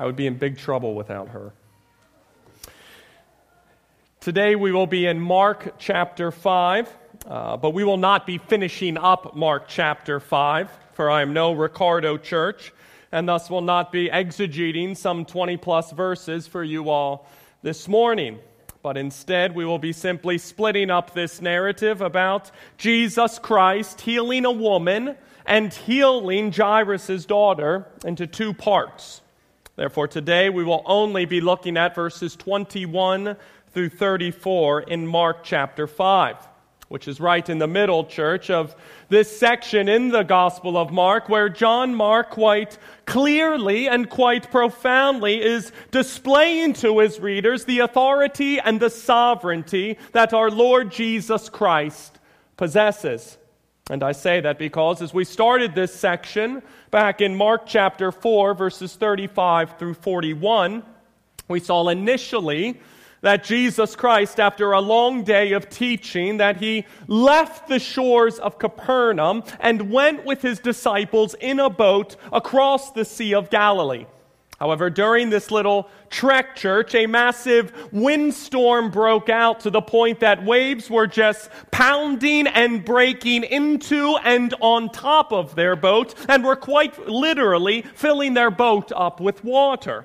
I would be in big trouble without her. Today we will be in Mark chapter 5, uh, but we will not be finishing up Mark chapter 5, for I am no Ricardo church, and thus will not be exegeting some 20 plus verses for you all this morning. But instead, we will be simply splitting up this narrative about Jesus Christ healing a woman and healing Jairus' daughter into two parts. Therefore, today we will only be looking at verses 21 through 34 in Mark chapter 5, which is right in the middle, church, of this section in the Gospel of Mark, where John Mark quite clearly and quite profoundly is displaying to his readers the authority and the sovereignty that our Lord Jesus Christ possesses. And I say that because as we started this section back in Mark chapter 4, verses 35 through 41, we saw initially that Jesus Christ, after a long day of teaching, that he left the shores of Capernaum and went with his disciples in a boat across the Sea of Galilee. However, during this little trek church, a massive windstorm broke out to the point that waves were just pounding and breaking into and on top of their boat and were quite literally filling their boat up with water.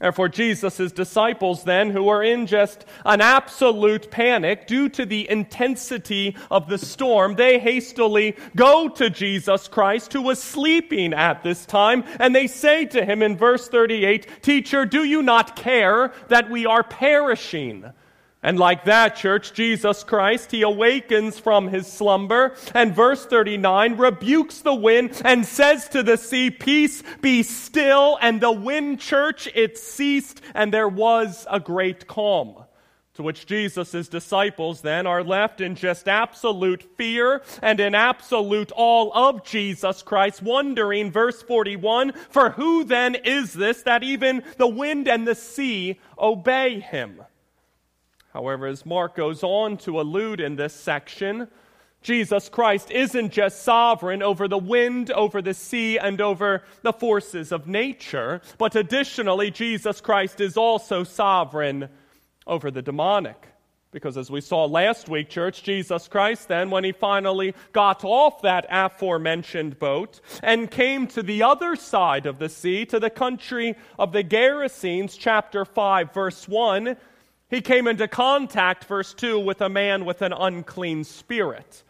Therefore, Jesus' disciples, then, who were in just an absolute panic due to the intensity of the storm, they hastily go to Jesus Christ, who was sleeping at this time, and they say to him in verse 38, Teacher, do you not care that we are perishing? And like that, church, Jesus Christ, he awakens from his slumber and verse 39 rebukes the wind and says to the sea, Peace, be still. And the wind, church, it ceased and there was a great calm. To which Jesus' disciples then are left in just absolute fear and in absolute awe of Jesus Christ, wondering, verse 41, for who then is this that even the wind and the sea obey him? However, as Mark goes on to allude in this section, Jesus Christ isn't just sovereign over the wind, over the sea, and over the forces of nature, but additionally, Jesus Christ is also sovereign over the demonic. Because as we saw last week, church, Jesus Christ then, when he finally got off that aforementioned boat and came to the other side of the sea, to the country of the Gerasenes, chapter 5, verse 1, he came into contact, verse 2, with a man with an unclean spirit,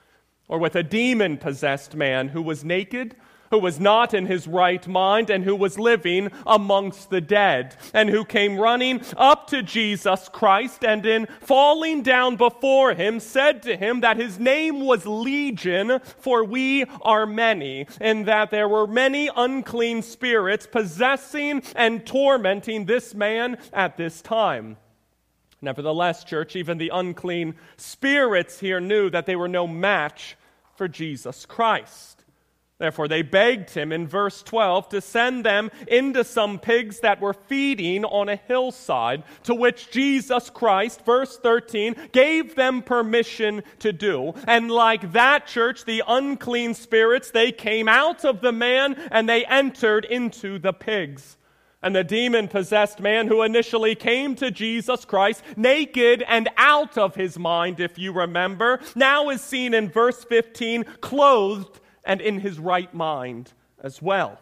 or with a demon possessed man who was naked, who was not in his right mind, and who was living amongst the dead, and who came running up to Jesus Christ, and in falling down before him, said to him that his name was Legion, for we are many, and that there were many unclean spirits possessing and tormenting this man at this time. Nevertheless, church, even the unclean spirits here knew that they were no match for Jesus Christ. Therefore, they begged him in verse 12 to send them into some pigs that were feeding on a hillside, to which Jesus Christ, verse 13, gave them permission to do. And like that church, the unclean spirits, they came out of the man and they entered into the pigs. And the demon possessed man who initially came to Jesus Christ, naked and out of his mind, if you remember, now is seen in verse 15, clothed and in his right mind as well.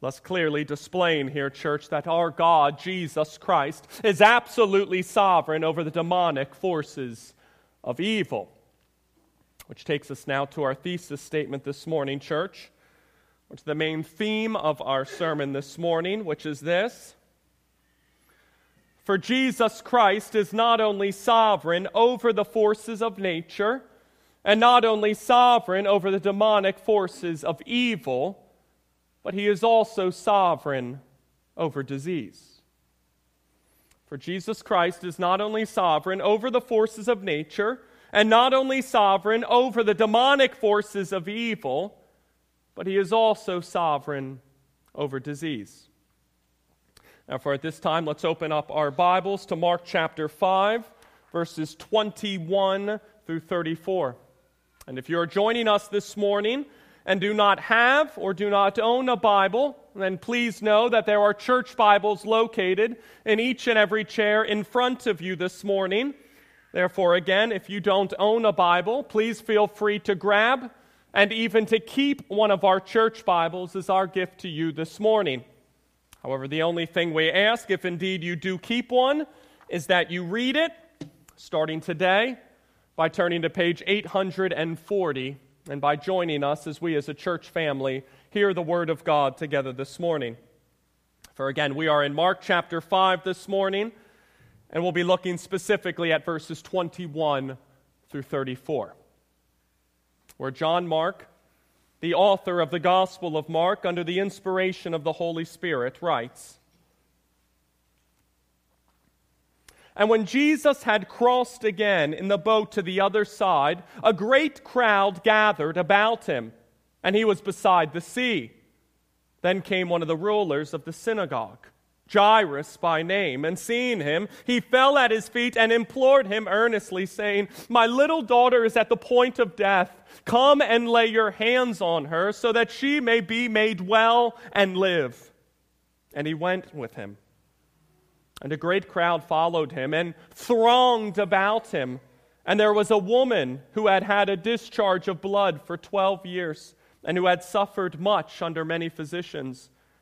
Thus, clearly displaying here, church, that our God, Jesus Christ, is absolutely sovereign over the demonic forces of evil. Which takes us now to our thesis statement this morning, church which is the main theme of our sermon this morning, which is this. For Jesus Christ is not only sovereign over the forces of nature, and not only sovereign over the demonic forces of evil, but he is also sovereign over disease. For Jesus Christ is not only sovereign over the forces of nature, and not only sovereign over the demonic forces of evil, but he is also sovereign over disease. Now, for at this time, let's open up our Bibles to Mark chapter 5, verses 21 through 34. And if you're joining us this morning and do not have or do not own a Bible, then please know that there are church Bibles located in each and every chair in front of you this morning. Therefore, again, if you don't own a Bible, please feel free to grab and even to keep one of our church Bibles is our gift to you this morning. However, the only thing we ask, if indeed you do keep one, is that you read it starting today by turning to page 840 and by joining us as we, as a church family, hear the Word of God together this morning. For again, we are in Mark chapter 5 this morning, and we'll be looking specifically at verses 21 through 34, where John Mark, the author of the Gospel of Mark, under the inspiration of the Holy Spirit, writes And when Jesus had crossed again in the boat to the other side, a great crowd gathered about him, and he was beside the sea. Then came one of the rulers of the synagogue, Jairus by name, and seeing him, he fell at his feet and implored him earnestly, saying, My little daughter is at the point of death. Come and lay your hands on her, so that she may be made well and live. And he went with him. And a great crowd followed him and thronged about him. And there was a woman who had had a discharge of blood for 12 years and who had suffered much under many physicians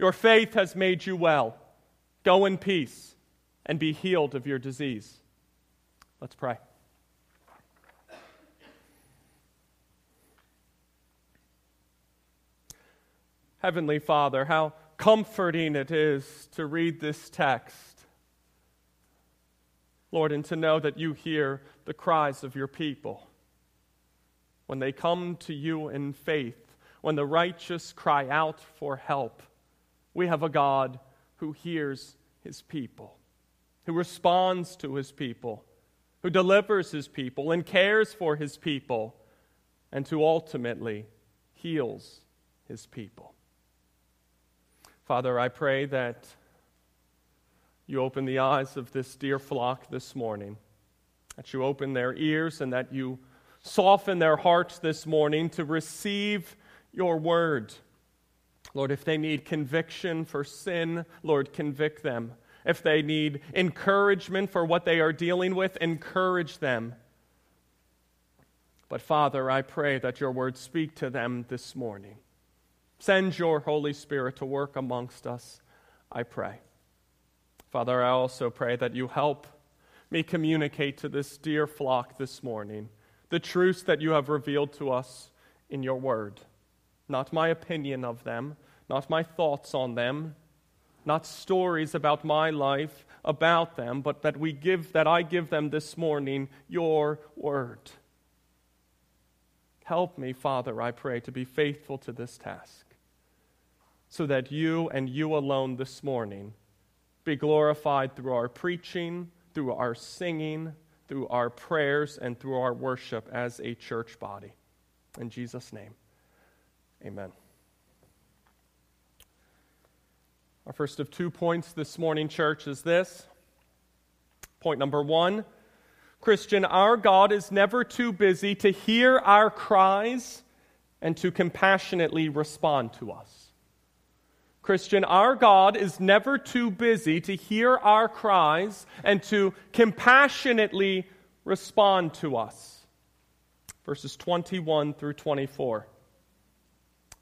your faith has made you well. Go in peace and be healed of your disease. Let's pray. Heavenly Father, how comforting it is to read this text Lord, and to know that you hear the cries of your people. When they come to you in faith, when the righteous cry out for help, we have a God who hears his people, who responds to his people, who delivers his people and cares for his people, and who ultimately heals his people. Father, I pray that you open the eyes of this dear flock this morning, that you open their ears and that you soften their hearts this morning to receive your word. Lord, if they need conviction for sin, Lord, convict them. If they need encouragement for what they are dealing with, encourage them. But Father, I pray that your word speak to them this morning. Send your Holy Spirit to work amongst us, I pray. Father, I also pray that you help me communicate to this dear flock this morning the truths that you have revealed to us in your word. Not my opinion of them, not my thoughts on them, not stories about my life about them, but that we give that I give them this morning your word. Help me, Father, I pray, to be faithful to this task, so that you and you alone this morning be glorified through our preaching, through our singing, through our prayers, and through our worship as a church body. In Jesus' name, amen. Our first of two points this morning, church, is this. Point number one Christian, our God is never too busy to hear our cries and to compassionately respond to us. Christian, our God is never too busy to hear our cries and to compassionately respond to us. Verses 21 through 24,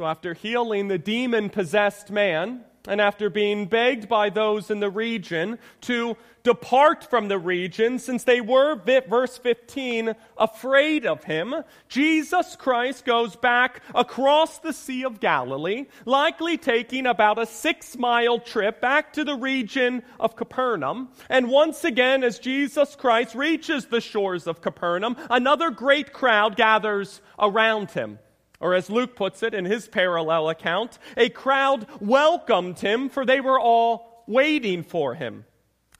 So, after healing the demon possessed man, and after being begged by those in the region to depart from the region, since they were, verse 15, afraid of him, Jesus Christ goes back across the Sea of Galilee, likely taking about a six mile trip back to the region of Capernaum. And once again, as Jesus Christ reaches the shores of Capernaum, another great crowd gathers around him. Or, as Luke puts it in his parallel account, a crowd welcomed him, for they were all waiting for him.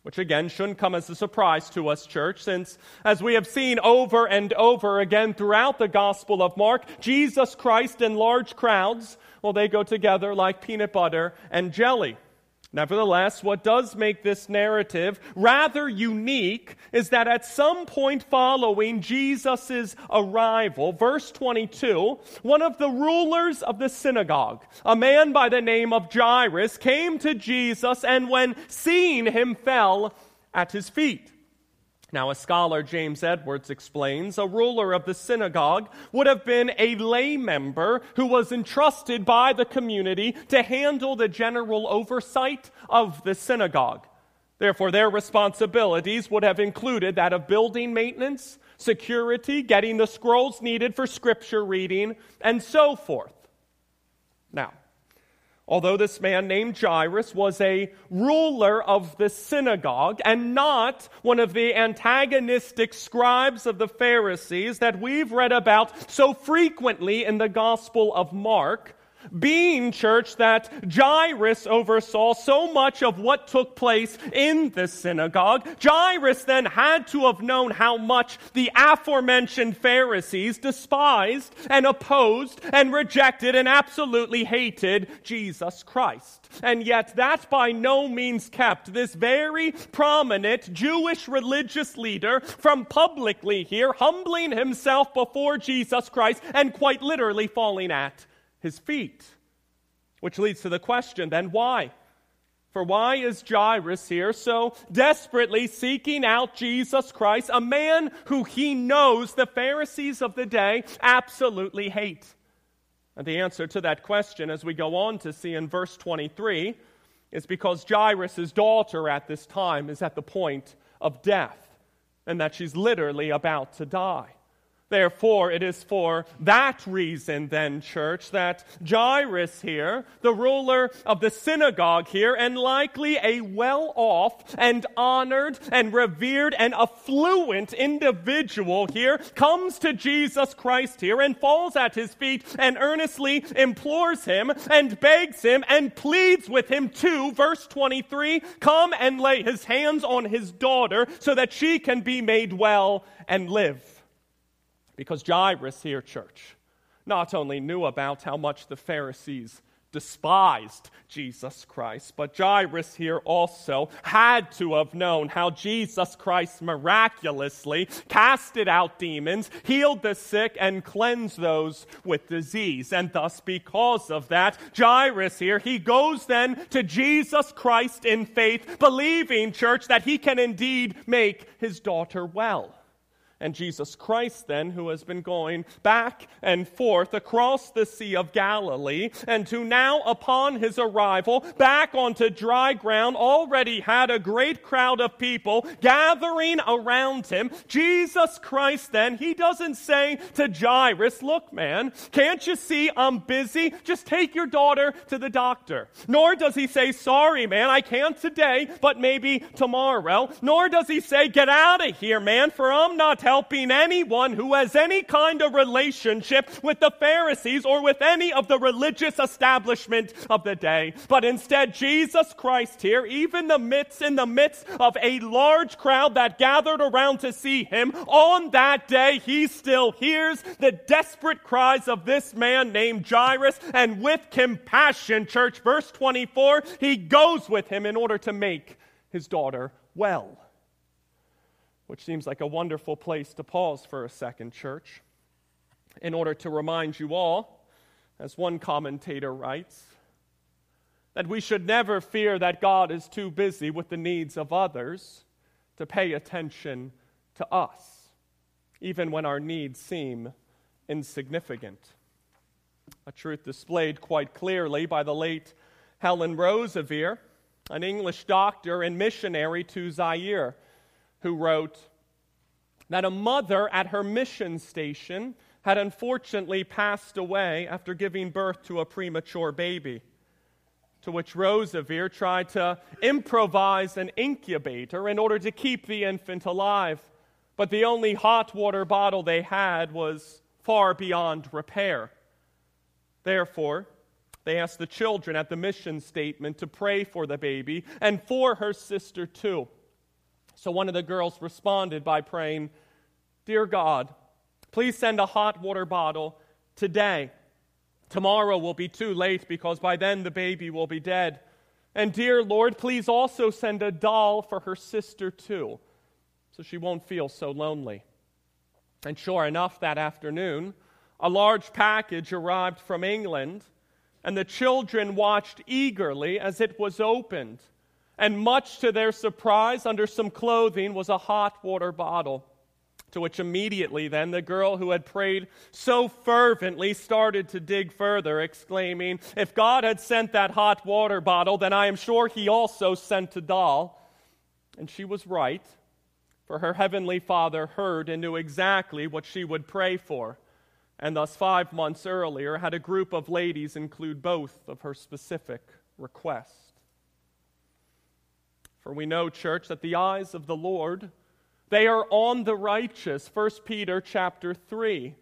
Which again shouldn't come as a surprise to us, church, since as we have seen over and over again throughout the Gospel of Mark, Jesus Christ and large crowds, well, they go together like peanut butter and jelly. Nevertheless, what does make this narrative rather unique is that at some point following Jesus' arrival, verse 22, one of the rulers of the synagogue, a man by the name of Jairus, came to Jesus and when seeing him fell at his feet. Now, a scholar, James Edwards, explains a ruler of the synagogue would have been a lay member who was entrusted by the community to handle the general oversight of the synagogue. Therefore, their responsibilities would have included that of building maintenance, security, getting the scrolls needed for scripture reading, and so forth. Now, although this man named Jairus was a ruler of the synagogue and not one of the antagonistic scribes of the Pharisees that we've read about so frequently in the Gospel of Mark, being church that Jairus oversaw so much of what took place in the synagogue, Jairus then had to have known how much the aforementioned Pharisees despised and opposed and rejected and absolutely hated Jesus Christ. And yet, that by no means kept this very prominent Jewish religious leader from publicly here humbling himself before Jesus Christ and quite literally falling at his feet. Which leads to the question then why? For why is Jairus here so desperately seeking out Jesus Christ, a man who he knows the Pharisees of the day absolutely hate? And the answer to that question, as we go on to see in verse 23, is because Jairus' daughter at this time is at the point of death, and that she's literally about to die. Therefore, it is for that reason, then, church, that Jairus here, the ruler of the synagogue here, and likely a well off and honored and revered and affluent individual here, comes to Jesus Christ here and falls at his feet and earnestly implores him and begs him and pleads with him to, verse 23, come and lay his hands on his daughter so that she can be made well and live. Because Jairus here, church, not only knew about how much the Pharisees despised Jesus Christ, but Jairus here also had to have known how Jesus Christ miraculously casted out demons, healed the sick, and cleansed those with disease. And thus, because of that, Jairus here, he goes then to Jesus Christ in faith, believing, church, that he can indeed make his daughter well. And Jesus Christ, then, who has been going back and forth across the Sea of Galilee, and who now, upon his arrival back onto dry ground, already had a great crowd of people gathering around him. Jesus Christ, then, he doesn't say to Jairus, Look, man, can't you see I'm busy? Just take your daughter to the doctor. Nor does he say, Sorry, man, I can't today, but maybe tomorrow. Nor does he say, Get out of here, man, for I'm not helping anyone who has any kind of relationship with the Pharisees or with any of the religious establishment of the day. But instead, Jesus Christ here, even the midst, in the midst of a large crowd that gathered around to see him, on that day, he still hears the desperate cries of this man named Jairus, and with compassion, church, verse 24, he goes with him in order to make his daughter well. Which seems like a wonderful place to pause for a second, church, in order to remind you all, as one commentator writes, that we should never fear that God is too busy with the needs of others to pay attention to us, even when our needs seem insignificant. A truth displayed quite clearly by the late Helen Roseveare, an English doctor and missionary to Zaire, who wrote that a mother at her mission station had unfortunately passed away after giving birth to a premature baby. To which Roseveare tried to improvise an incubator in order to keep the infant alive. But the only hot water bottle they had was far beyond repair. Therefore, they asked the children at the mission statement to pray for the baby and for her sister too. So one of the girls responded by praying, Dear God, please send a hot water bottle today. Tomorrow will be too late because by then the baby will be dead. And dear Lord, please also send a doll for her sister too, so she won't feel so lonely. And sure enough, that afternoon, a large package arrived from England and the children watched eagerly as it was opened. And much to their surprise, under some clothing was a hot water bottle. To which immediately then the girl who had prayed so fervently started to dig further, exclaiming, If God had sent that hot water bottle, then I am sure He also sent a doll. And she was right, for her heavenly Father heard and knew exactly what she would pray for and thus five months earlier had a group of ladies include both of her specific requests. For we know, church, that the eyes of the Lord, they are on the righteous, 1 Peter chapter 3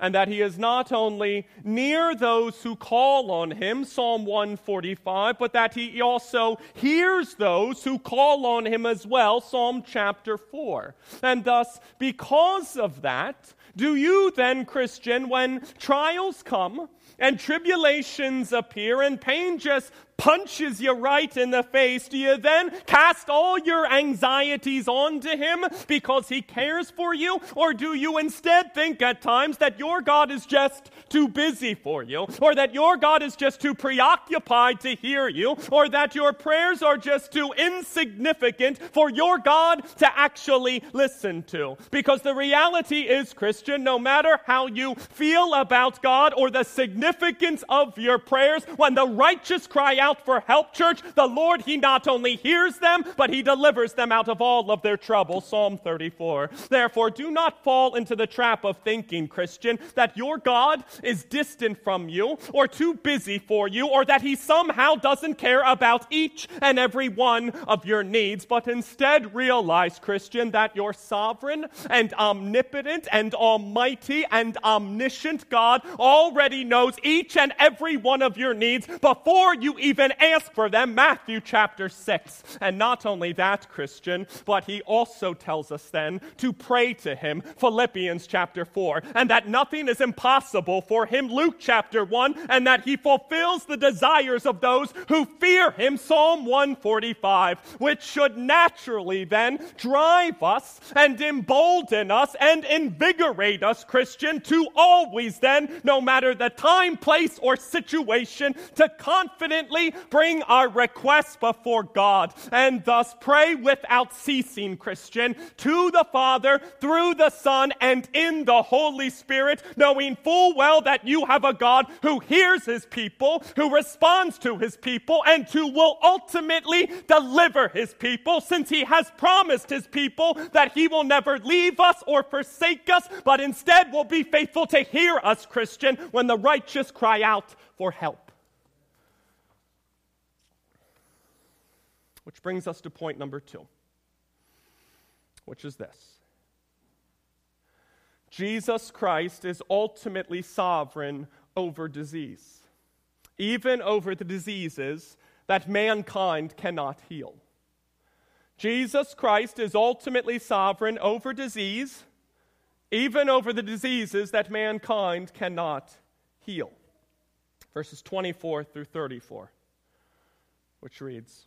and that he is not only near those who call on him, Psalm 145, but that he also hears those who call on him as well, Psalm chapter 4. And thus, because of that, do you then, Christian, when trials come and tribulations appear and pain just punches you right in the face, do you then cast all your anxieties onto him because he cares for you? Or do you instead think at times that your God is just too busy for you? Or that your God is just too preoccupied to hear you? Or that your prayers are just too insignificant for your God to actually listen to? Because the reality is, Christian, no matter how you feel about God or the significance of your prayers, when the righteous cry out, out for help, church, the Lord, He not only hears them, but He delivers them out of all of their trouble. Psalm 34. Therefore, do not fall into the trap of thinking, Christian, that your God is distant from you, or too busy for you, or that He somehow doesn't care about each and every one of your needs, but instead realize, Christian, that your sovereign and omnipotent and almighty and omniscient God already knows each and every one of your needs before you even even ask for them. Matthew chapter 6. And not only that, Christian, but he also tells us then to pray to him. Philippians chapter 4. And that nothing is impossible for him. Luke chapter 1. And that he fulfills the desires of those who fear him. Psalm 145. Which should naturally then drive us and embolden us and invigorate us, Christian, to always then, no matter the time, place, or situation, to confidently bring our requests before God and thus pray without ceasing, Christian, to the Father through the Son and in the Holy Spirit, knowing full well that you have a God who hears his people, who responds to his people, and who will ultimately deliver his people, since he has promised his people that he will never leave us or forsake us, but instead will be faithful to hear us, Christian, when the righteous cry out for help. Which brings us to point number two, which is this Jesus Christ is ultimately sovereign over disease, even over the diseases that mankind cannot heal. Jesus Christ is ultimately sovereign over disease, even over the diseases that mankind cannot heal. Verses 24 through 34, which reads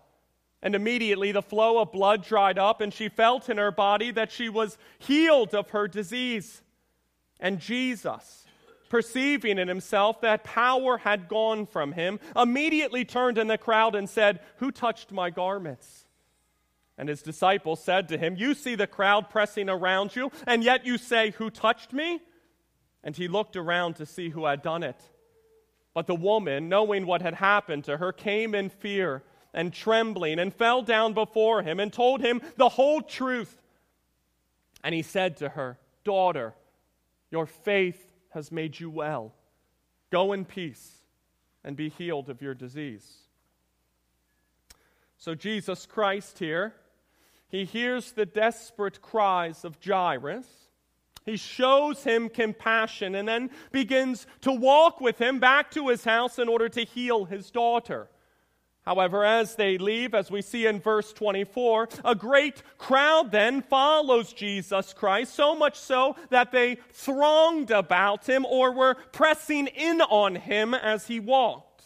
And immediately the flow of blood dried up, and she felt in her body that she was healed of her disease. And Jesus, perceiving in himself that power had gone from him, immediately turned in the crowd and said, Who touched my garments? And his disciples said to him, You see the crowd pressing around you, and yet you say, Who touched me? And he looked around to see who had done it. But the woman, knowing what had happened to her, came in fear and trembling and fell down before him and told him the whole truth. And he said to her, Daughter, your faith has made you well. Go in peace and be healed of your disease. So, Jesus Christ here, he hears the desperate cries of Jairus. He shows him compassion and then begins to walk with him back to his house in order to heal his daughter. However, as they leave, as we see in verse 24, a great crowd then follows Jesus Christ, so much so that they thronged about him or were pressing in on him as he walked.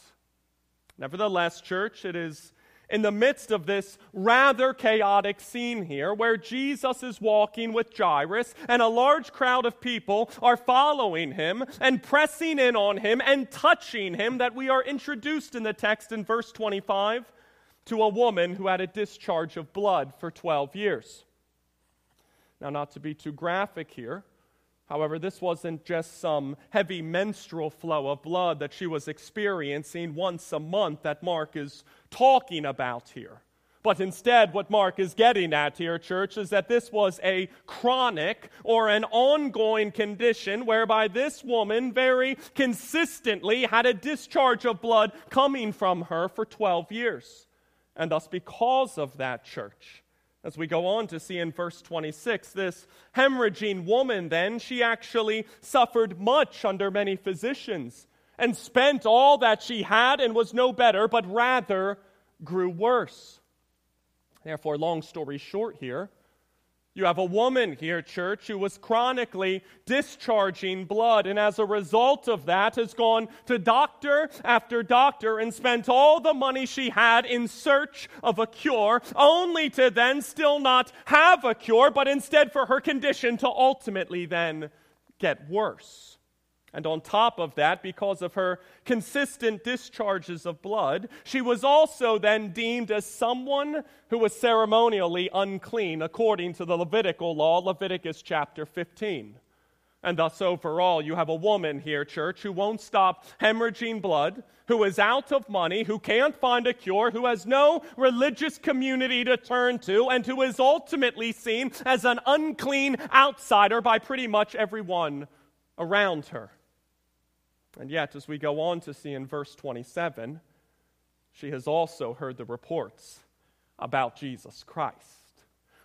Nevertheless, church, it is in the midst of this rather chaotic scene here, where Jesus is walking with Jairus and a large crowd of people are following him and pressing in on him and touching him, that we are introduced in the text in verse 25 to a woman who had a discharge of blood for 12 years. Now, not to be too graphic here, However, this wasn't just some heavy menstrual flow of blood that she was experiencing once a month that Mark is talking about here. But instead, what Mark is getting at here, church, is that this was a chronic or an ongoing condition whereby this woman very consistently had a discharge of blood coming from her for 12 years. And thus, because of that, church, as we go on to see in verse 26, this hemorrhaging woman, then, she actually suffered much under many physicians and spent all that she had and was no better, but rather grew worse. Therefore, long story short here, you have a woman here, church, who was chronically discharging blood, and as a result of that, has gone to doctor after doctor and spent all the money she had in search of a cure, only to then still not have a cure, but instead for her condition to ultimately then get worse. And on top of that, because of her consistent discharges of blood, she was also then deemed as someone who was ceremonially unclean according to the Levitical law, Leviticus chapter 15. And thus, overall, you have a woman here, church, who won't stop hemorrhaging blood, who is out of money, who can't find a cure, who has no religious community to turn to, and who is ultimately seen as an unclean outsider by pretty much everyone around her. And yet, as we go on to see in verse 27, she has also heard the reports about Jesus Christ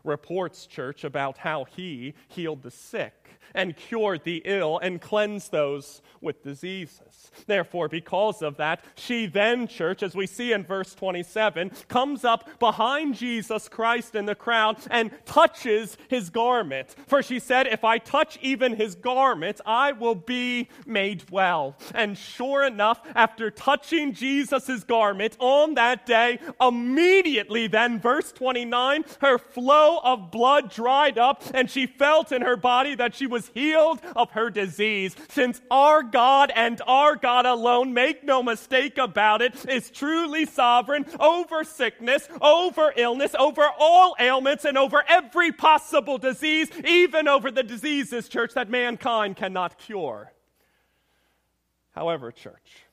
reports, church, about how he healed the sick and cured the ill and cleansed those with diseases. Therefore, because of that, she then, church, as we see in verse 27, comes up behind Jesus Christ in the crowd and touches his garment. For she said, If I touch even his garment, I will be made well. And sure enough, after touching Jesus' garment on that day, immediately then, verse 29, her flow of blood dried up, and she felt in her body that she was healed of her disease. Since our God and our God alone, make no mistake about it, is truly sovereign over sickness, over illness, over all ailments, and over every possible disease, even over the diseases, church, that mankind cannot cure. However, church,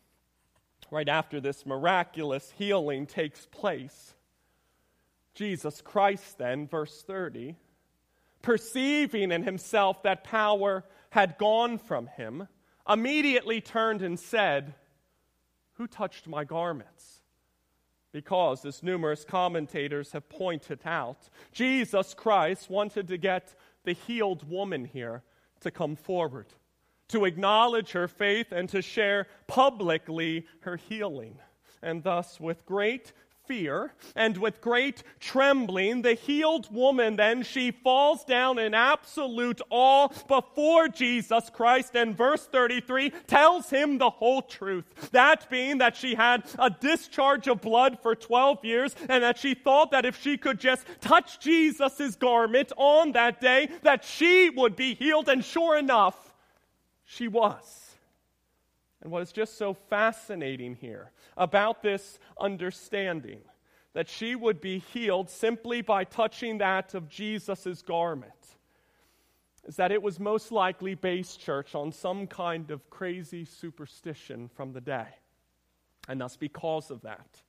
right after this miraculous healing takes place, Jesus Christ, then, verse 30, perceiving in himself that power had gone from him, immediately turned and said, Who touched my garments? Because, as numerous commentators have pointed out, Jesus Christ wanted to get the healed woman here to come forward to acknowledge her faith and to share publicly her healing. And thus, with great fear and with great trembling, the healed woman then she falls down in absolute awe before Jesus Christ. And verse 33 tells him the whole truth. That being that she had a discharge of blood for 12 years and that she thought that if she could just touch Jesus' garment on that day, that she would be healed. And sure enough, she was. And what is just so fascinating here about this understanding that she would be healed simply by touching that of Jesus' garment is that it was most likely based, church, on some kind of crazy superstition from the day. And thus, because of that,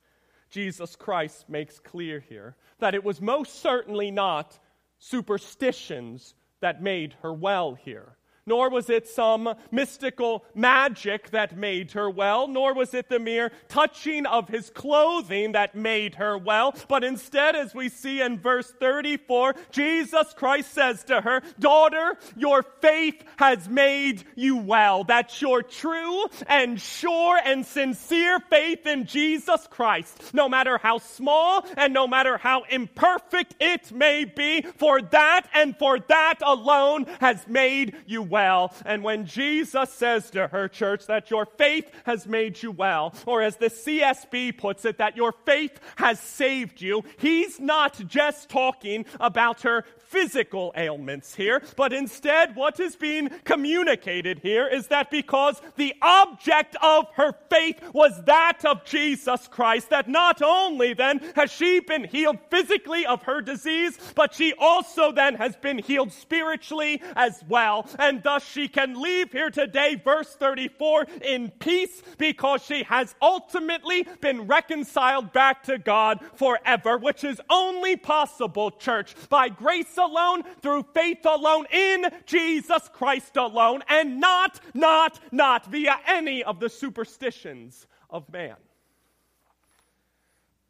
Jesus Christ makes clear here that it was most certainly not superstitions that made her well here nor was it some mystical magic that made her well, nor was it the mere touching of his clothing that made her well, but instead, as we see in verse 34, Jesus Christ says to her, Daughter, your faith has made you well. That's your true and sure and sincere faith in Jesus Christ, no matter how small and no matter how imperfect it may be, for that and for that alone has made you well well. And when Jesus says to her church that your faith has made you well, or as the CSB puts it, that your faith has saved you, he's not just talking about her physical ailments here, but instead what is being communicated here is that because the object of her faith was that of Jesus Christ, that not only then has she been healed physically of her disease, but she also then has been healed spiritually as well. And thus she can leave here today, verse 34, in peace because she has ultimately been reconciled back to God forever, which is only possible, church, by grace alone, through faith alone, in Jesus Christ alone, and not, not, not via any of the superstitions of man.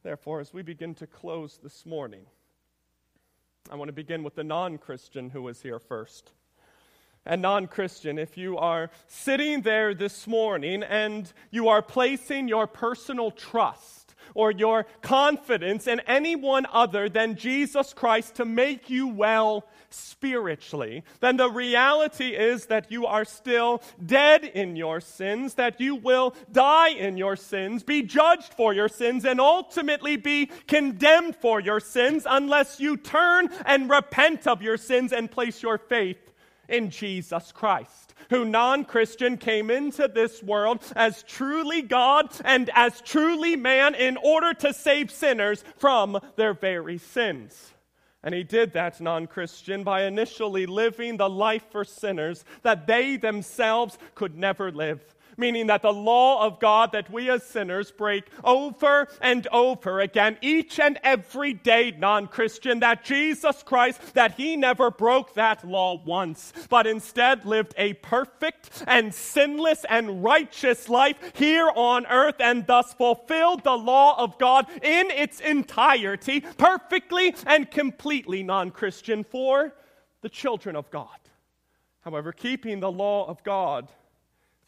Therefore, as we begin to close this morning, I want to begin with the non Christian who was here first. And non Christian, if you are sitting there this morning and you are placing your personal trust or your confidence in anyone other than Jesus Christ to make you well spiritually, then the reality is that you are still dead in your sins, that you will die in your sins, be judged for your sins, and ultimately be condemned for your sins unless you turn and repent of your sins and place your faith in Jesus Christ who non Christian came into this world as truly God and as truly man in order to save sinners from their very sins. And he did that, non Christian, by initially living the life for sinners that they themselves could never live meaning that the law of God that we as sinners break over and over again, each and every day, non Christian, that Jesus Christ, that he never broke that law once, but instead lived a perfect and sinless and righteous life here on earth and thus fulfilled the law of God in its entirety, perfectly and completely non Christian for the children of God. However, keeping the law of God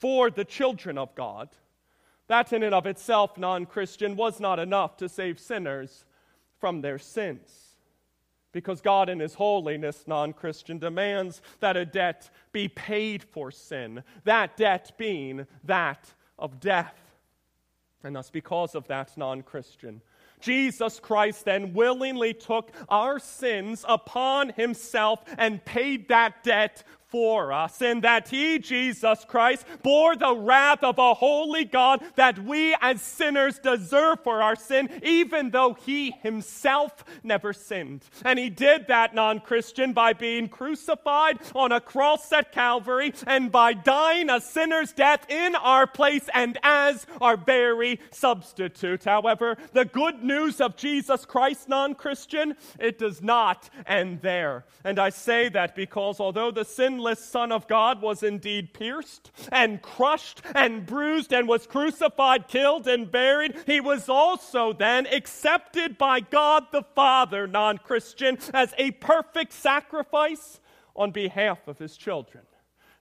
for the children of God. That in and of itself, non Christian, was not enough to save sinners from their sins. Because God, in His holiness, non Christian, demands that a debt be paid for sin, that debt being that of death. And thus, because of that, non Christian, Jesus Christ then willingly took our sins upon himself and paid that debt for us, in that he, Jesus Christ, bore the wrath of a holy God that we as sinners deserve for our sin, even though he himself never sinned. And he did that, non Christian, by being crucified on a cross at Calvary and by dying a sinner's death in our place and as our very substitute. However, the good news of Jesus Christ, non Christian, it does not end there. And I say that because although the sin sinless Son of God was indeed pierced and crushed and bruised and was crucified, killed, and buried, he was also then accepted by God the Father, non Christian, as a perfect sacrifice on behalf of his children.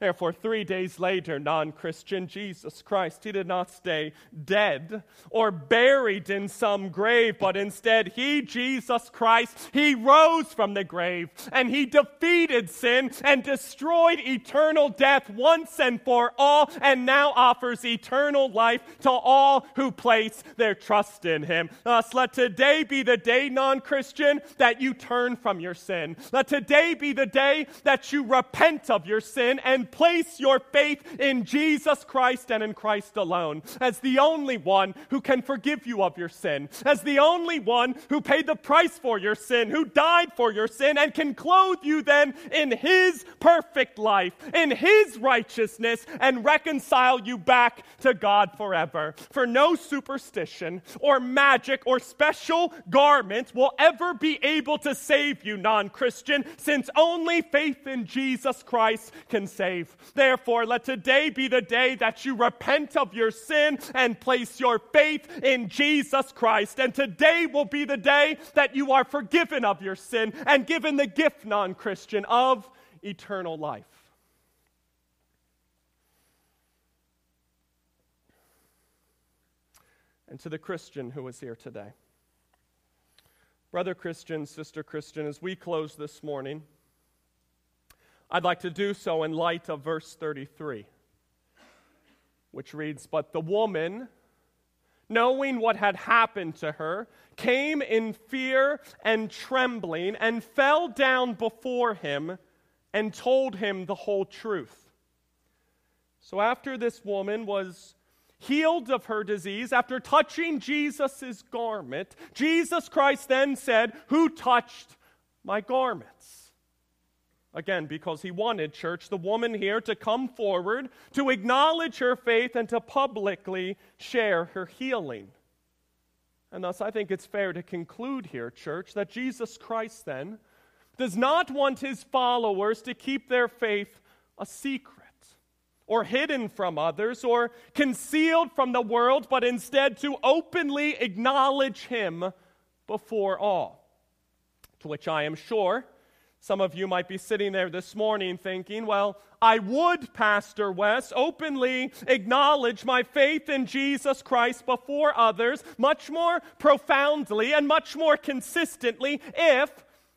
Therefore, three days later, non Christian Jesus Christ, he did not stay dead or buried in some grave, but instead, he, Jesus Christ, he rose from the grave and he defeated sin and destroyed eternal death once and for all, and now offers eternal life to all who place their trust in him. Thus, let today be the day, non Christian, that you turn from your sin. Let today be the day that you repent of your sin and place your faith in Jesus Christ and in Christ alone as the only one who can forgive you of your sin, as the only one who paid the price for your sin, who died for your sin, and can clothe you then in His perfect life, in His righteousness, and reconcile you back to God forever. For no superstition or magic or special garment will ever be able to save you, non Christian, since only faith in Jesus Christ can save. Therefore, let today be the day that you repent of your sin and place your faith in Jesus Christ. And today will be the day that you are forgiven of your sin and given the gift, non Christian, of eternal life. And to the Christian who is here today. Brother Christian, sister Christian, as we close this morning, I'd like to do so in light of verse 33, which reads But the woman, knowing what had happened to her, came in fear and trembling and fell down before him and told him the whole truth. So after this woman was healed of her disease, after touching Jesus' garment, Jesus Christ then said, Who touched my garments? Again, because he wanted, church, the woman here to come forward, to acknowledge her faith, and to publicly share her healing. And thus, I think it's fair to conclude here, church, that Jesus Christ then does not want his followers to keep their faith a secret or hidden from others or concealed from the world, but instead to openly acknowledge him before all. To which I am sure some of you might be sitting there this morning thinking, well, I would, Pastor Wes, openly acknowledge my faith in Jesus Christ before others much more profoundly and much more consistently if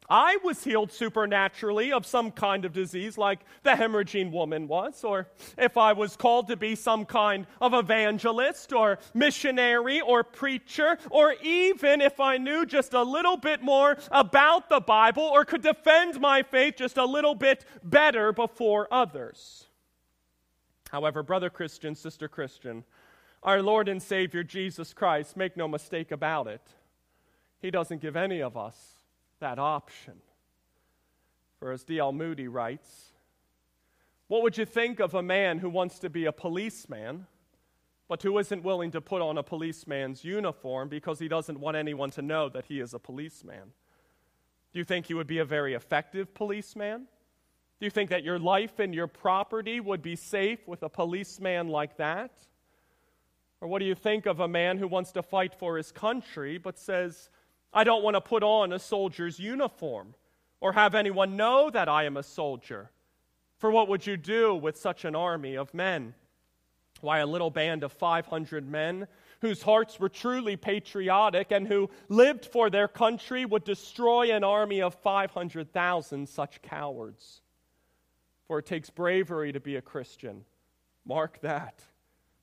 I was healed supernaturally of some kind of disease like the hemorrhaging woman was, or if I was called to be some kind of evangelist or missionary or preacher, or even if I knew just a little bit more about the Bible or could defend my faith just a little bit better before others. However, brother Christian, sister Christian, our Lord and Savior Jesus Christ, make no mistake about it, He doesn't give any of us that option. For as D.L. Moody writes, what would you think of a man who wants to be a policeman, but who isn't willing to put on a policeman's uniform because he doesn't want anyone to know that he is a policeman? Do you think he would be a very effective policeman? Do you think that your life and your property would be safe with a policeman like that? Or what do you think of a man who wants to fight for his country but says, I don't want to put on a soldier's uniform or have anyone know that I am a soldier. For what would you do with such an army of men? Why, a little band of 500 men whose hearts were truly patriotic and who lived for their country would destroy an army of 500,000 such cowards. For it takes bravery to be a Christian. Mark that.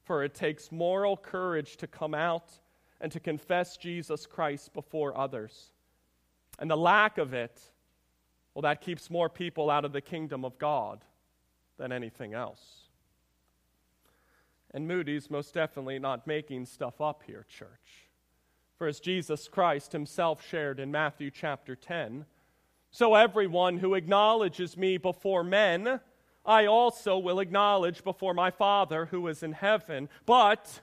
For it takes moral courage to come out and to confess Jesus Christ before others. And the lack of it, well, that keeps more people out of the kingdom of God than anything else. And Moody's most definitely not making stuff up here, church. For as Jesus Christ himself shared in Matthew chapter 10, so everyone who acknowledges me before men, I also will acknowledge before my Father who is in heaven. But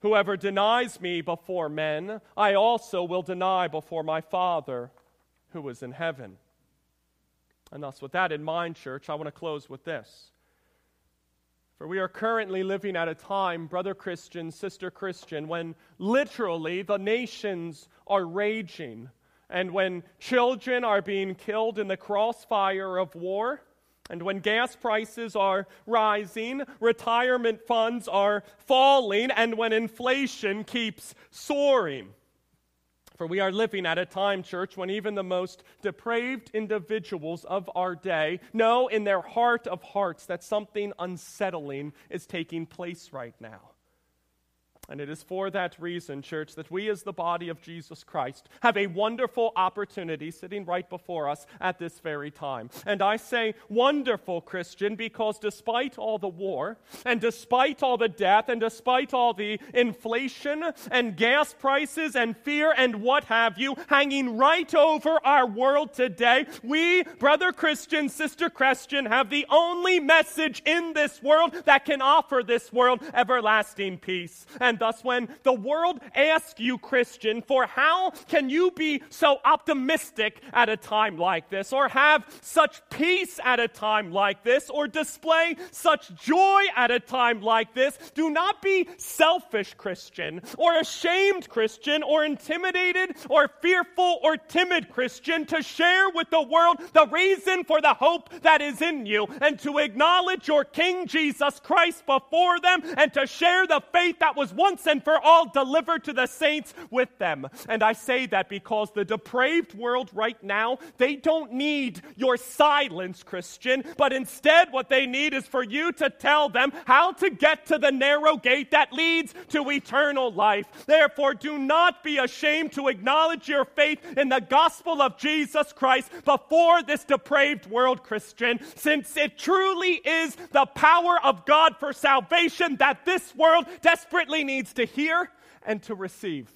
whoever denies me before men, I also will deny before my Father who is in heaven. And thus, with that in mind, church, I want to close with this. For we are currently living at a time, brother Christian, sister Christian, when literally the nations are raging and when children are being killed in the crossfire of war and when gas prices are rising, retirement funds are falling, and when inflation keeps soaring. For we are living at a time, church, when even the most depraved individuals of our day know in their heart of hearts that something unsettling is taking place right now. And it is for that reason, church, that we as the body of Jesus Christ have a wonderful opportunity sitting right before us at this very time. And I say wonderful, Christian, because despite all the war, and despite all the death, and despite all the inflation, and gas prices, and fear, and what have you, hanging right over our world today, we, brother Christian, sister Christian, have the only message in this world that can offer this world everlasting peace. And thus, when the world asks you, Christian, for how can you be so optimistic at a time like this, or have such peace at a time like this, or display such joy at a time like this, do not be selfish, Christian, or ashamed, Christian, or intimidated, or fearful, or timid, Christian, to share with the world the reason for the hope that is in you, and to acknowledge your King Jesus Christ before them, and to share the faith that was once and for all delivered to the saints with them. And I say that because the depraved world right now, they don't need your silence, Christian, but instead what they need is for you to tell them how to get to the narrow gate that leads to eternal life. Therefore, do not be ashamed to acknowledge your faith in the gospel of Jesus Christ before this depraved world, Christian, since it truly is the power of God for salvation that this world desperately needs needs to hear and to receive.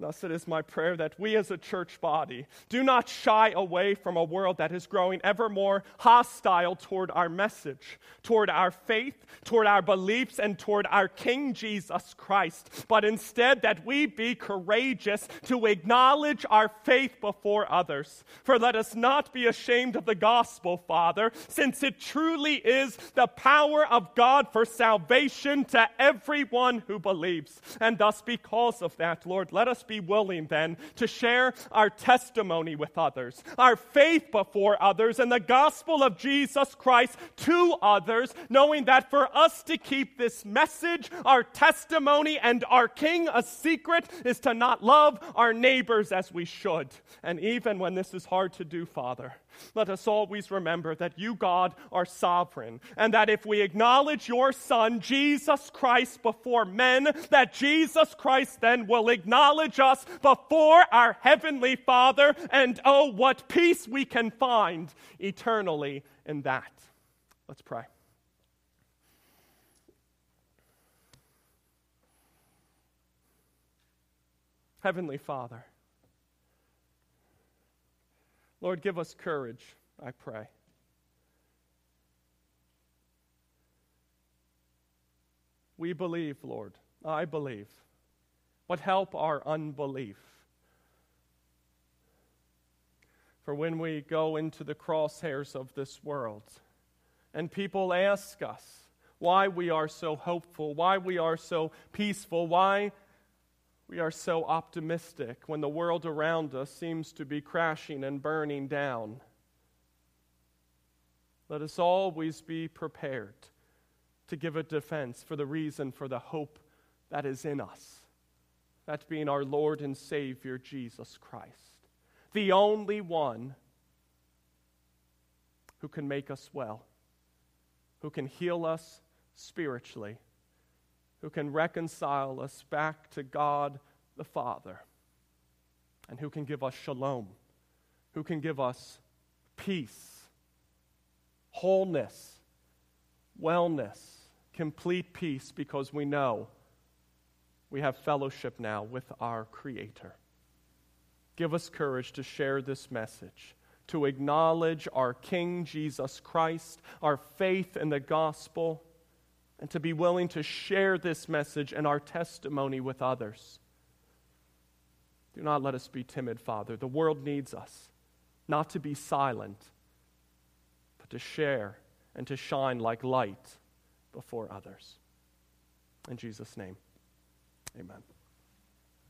Thus, it is my prayer that we as a church body do not shy away from a world that is growing ever more hostile toward our message, toward our faith, toward our beliefs, and toward our King Jesus Christ, but instead that we be courageous to acknowledge our faith before others. For let us not be ashamed of the gospel, Father, since it truly is the power of God for salvation to everyone who believes. And thus, because of that, Lord, let us be willing then to share our testimony with others, our faith before others, and the gospel of Jesus Christ to others, knowing that for us to keep this message, our testimony, and our King a secret is to not love our neighbors as we should. And even when this is hard to do, Father, let us always remember that you, God, are sovereign, and that if we acknowledge your Son, Jesus Christ, before men, that Jesus Christ then will acknowledge us before our Heavenly Father, and oh, what peace we can find eternally in that. Let's pray. Heavenly Father, Lord, give us courage, I pray. We believe, Lord. I believe. But help our unbelief. For when we go into the crosshairs of this world and people ask us why we are so hopeful, why we are so peaceful, why we are so optimistic when the world around us seems to be crashing and burning down. Let us always be prepared to give a defense for the reason for the hope that is in us. That being our Lord and Savior, Jesus Christ, the only one who can make us well, who can heal us spiritually who can reconcile us back to God the Father, and who can give us shalom, who can give us peace, wholeness, wellness, complete peace, because we know we have fellowship now with our Creator. Give us courage to share this message, to acknowledge our King Jesus Christ, our faith in the gospel, and to be willing to share this message and our testimony with others. Do not let us be timid, Father. The world needs us, not to be silent, but to share and to shine like light before others. In Jesus' name, amen.